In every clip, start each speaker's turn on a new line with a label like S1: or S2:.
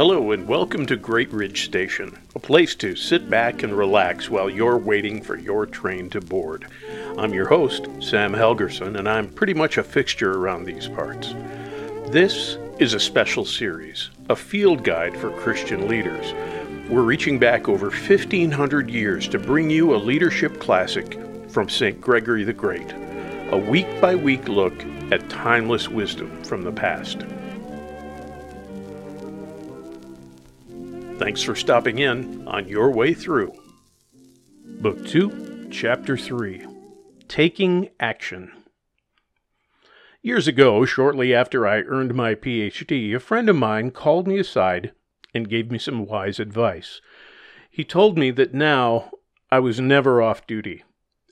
S1: Hello and welcome to Great Ridge Station, a place to sit back and relax while you're waiting for your train to board. I'm your host, Sam Helgerson, and I'm pretty much a fixture around these parts. This is a special series, a field guide for Christian leaders. We're reaching back over 1,500 years to bring you a leadership classic from St. Gregory the Great, a week by week look at timeless wisdom from the past. Thanks for stopping in on your way through. Book 2, Chapter 3 Taking Action. Years ago, shortly after I earned my PhD, a friend of mine called me aside and gave me some wise advice. He told me that now I was never off duty.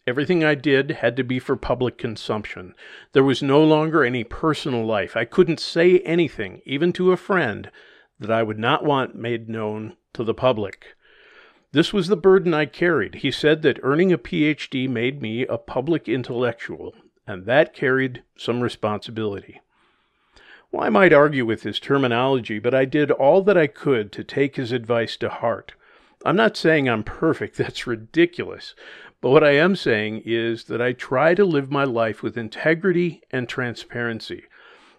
S1: Everything I did had to be for public consumption. There was no longer any personal life. I couldn't say anything, even to a friend, that I would not want made known to the public. This was the burden I carried. He said that earning a PhD made me a public intellectual, and that carried some responsibility. Well, I might argue with his terminology, but I did all that I could to take his advice to heart. I'm not saying I'm perfect, that's ridiculous. But what I am saying is that I try to live my life with integrity and transparency.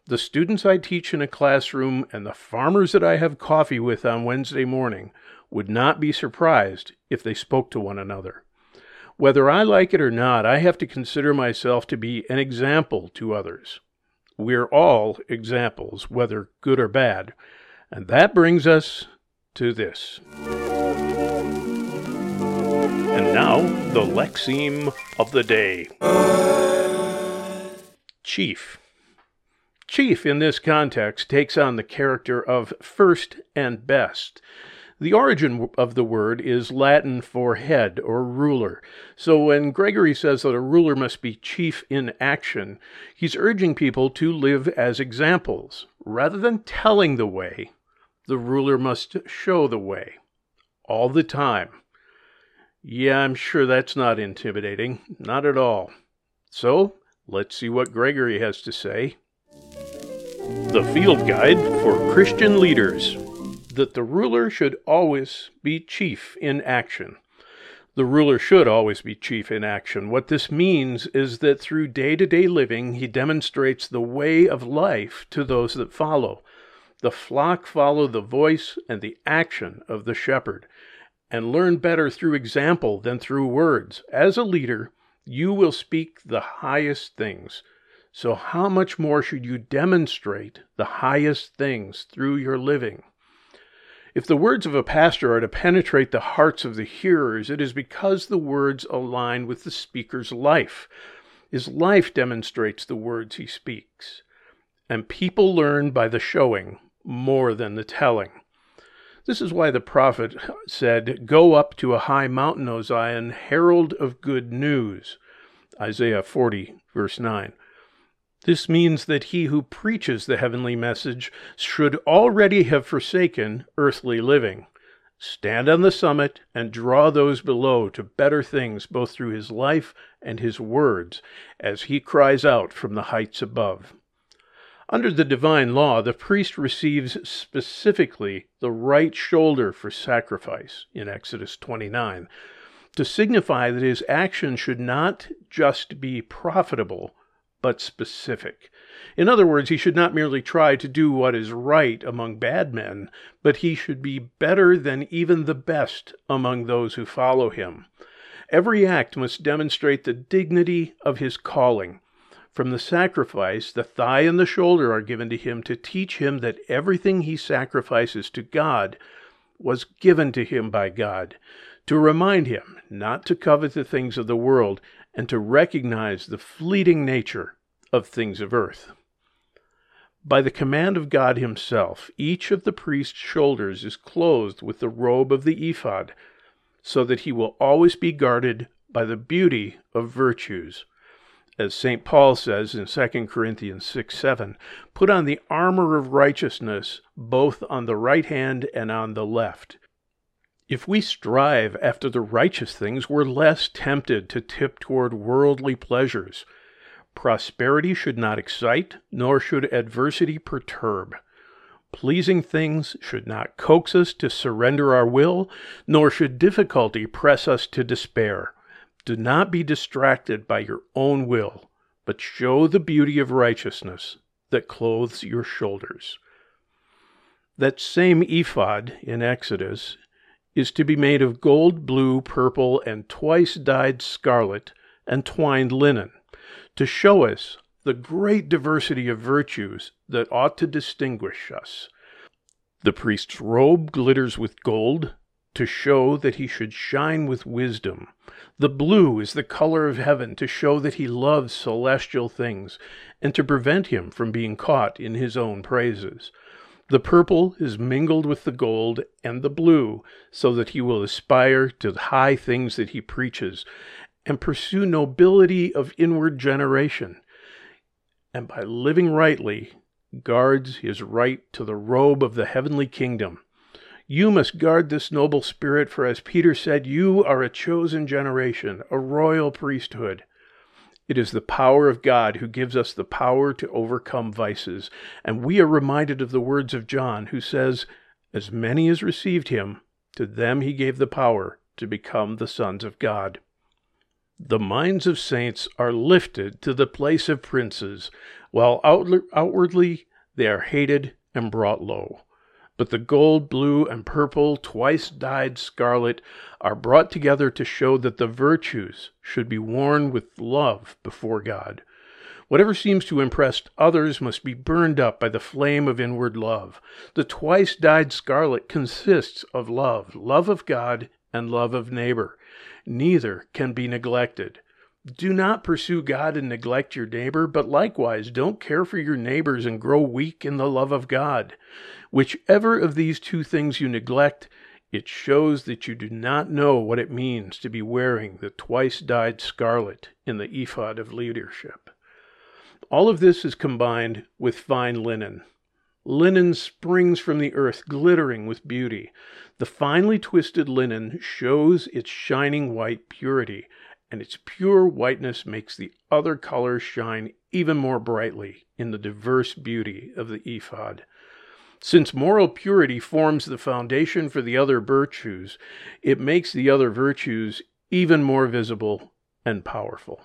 S1: The students I teach in a classroom and the farmers that I have coffee with on Wednesday morning would not be surprised if they spoke to one another. Whether I like it or not, I have to consider myself to be an example to others. We're all examples, whether good or bad. And that brings us to this. And now, the Lexeme of the day Chief. Chief in this context takes on the character of first and best. The origin of the word is Latin for head or ruler. So when Gregory says that a ruler must be chief in action, he's urging people to live as examples. Rather than telling the way, the ruler must show the way. All the time. Yeah, I'm sure that's not intimidating. Not at all. So, let's see what Gregory has to say. The Field Guide for Christian Leaders that the ruler should always be chief in action. The ruler should always be chief in action. What this means is that through day to day living, he demonstrates the way of life to those that follow. The flock follow the voice and the action of the shepherd and learn better through example than through words. As a leader, you will speak the highest things. So, how much more should you demonstrate the highest things through your living? If the words of a pastor are to penetrate the hearts of the hearers, it is because the words align with the speaker's life. His life demonstrates the words he speaks. And people learn by the showing more than the telling. This is why the prophet said, Go up to a high mountain, O Zion, herald of good news. Isaiah 40, verse 9. This means that he who preaches the heavenly message should already have forsaken earthly living. Stand on the summit and draw those below to better things both through his life and his words as he cries out from the heights above. Under the divine law, the priest receives specifically the right shoulder for sacrifice in Exodus 29 to signify that his action should not just be profitable but specific. In other words, he should not merely try to do what is right among bad men, but he should be better than even the best among those who follow him. Every act must demonstrate the dignity of his calling. From the sacrifice, the thigh and the shoulder are given to him to teach him that everything he sacrifices to God was given to him by God, to remind him not to covet the things of the world, and to recognize the fleeting nature of things of earth. By the command of God Himself, each of the priest's shoulders is clothed with the robe of the ephod, so that he will always be guarded by the beauty of virtues. As St. Paul says in 2 Corinthians 6 7, put on the armor of righteousness both on the right hand and on the left, if we strive after the righteous things, we're less tempted to tip toward worldly pleasures. Prosperity should not excite, nor should adversity perturb. Pleasing things should not coax us to surrender our will, nor should difficulty press us to despair. Do not be distracted by your own will, but show the beauty of righteousness that clothes your shoulders. That same ephod in Exodus is to be made of gold, blue, purple, and twice dyed scarlet and twined linen, to show us the great diversity of virtues that ought to distinguish us. The priest's robe glitters with gold, to show that he should shine with wisdom. The blue is the color of heaven, to show that he loves celestial things, and to prevent him from being caught in his own praises. The purple is mingled with the gold and the blue, so that he will aspire to the high things that he preaches, and pursue nobility of inward generation, and by living rightly guards his right to the robe of the heavenly kingdom. You must guard this noble spirit, for as Peter said, you are a chosen generation, a royal priesthood, it is the power of God who gives us the power to overcome vices. And we are reminded of the words of John, who says, As many as received him, to them he gave the power to become the sons of God. The minds of saints are lifted to the place of princes, while outwardly they are hated and brought low but the gold, blue, and purple, twice dyed scarlet, are brought together to show that the virtues should be worn with love before God. Whatever seems to impress others must be burned up by the flame of inward love. The twice dyed scarlet consists of love, love of God and love of neighbor. Neither can be neglected. Do not pursue God and neglect your neighbor, but likewise don't care for your neighbors and grow weak in the love of God. Whichever of these two things you neglect, it shows that you do not know what it means to be wearing the twice dyed scarlet in the ephod of leadership. All of this is combined with fine linen. Linen springs from the earth, glittering with beauty. The finely twisted linen shows its shining white purity and its pure whiteness makes the other colors shine even more brightly in the diverse beauty of the ephod. Since moral purity forms the foundation for the other virtues, it makes the other virtues even more visible and powerful.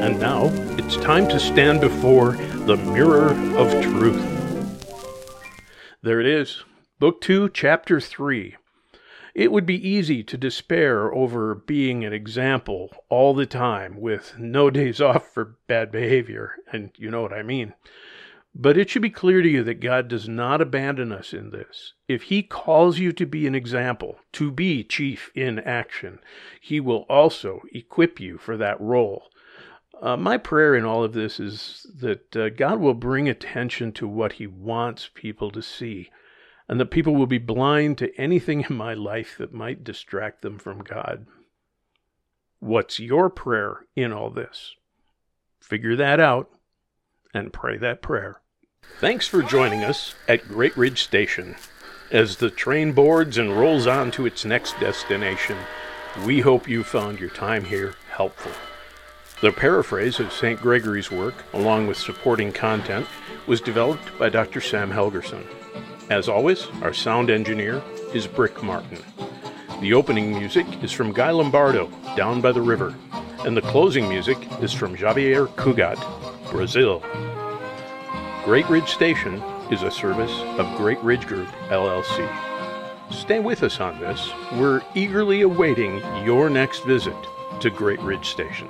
S1: And now it's time to stand before the mirror of truth. There it is, Book 2, Chapter 3. It would be easy to despair over being an example all the time with no days off for bad behavior, and you know what I mean. But it should be clear to you that God does not abandon us in this. If He calls you to be an example, to be chief in action, He will also equip you for that role. Uh, my prayer in all of this is that uh, God will bring attention to what He wants people to see, and that people will be blind to anything in my life that might distract them from God. What's your prayer in all this? Figure that out and pray that prayer. Thanks for joining us at Great Ridge Station. As the train boards and rolls on to its next destination, we hope you found your time here helpful. The paraphrase of St. Gregory's work, along with supporting content, was developed by Dr. Sam Helgerson. As always, our sound engineer is Brick Martin. The opening music is from Guy Lombardo, Down by the River, and the closing music is from Javier Cugat, Brazil. Great Ridge Station is a service of Great Ridge Group, LLC. Stay with us on this. We're eagerly awaiting your next visit to Great Ridge Station.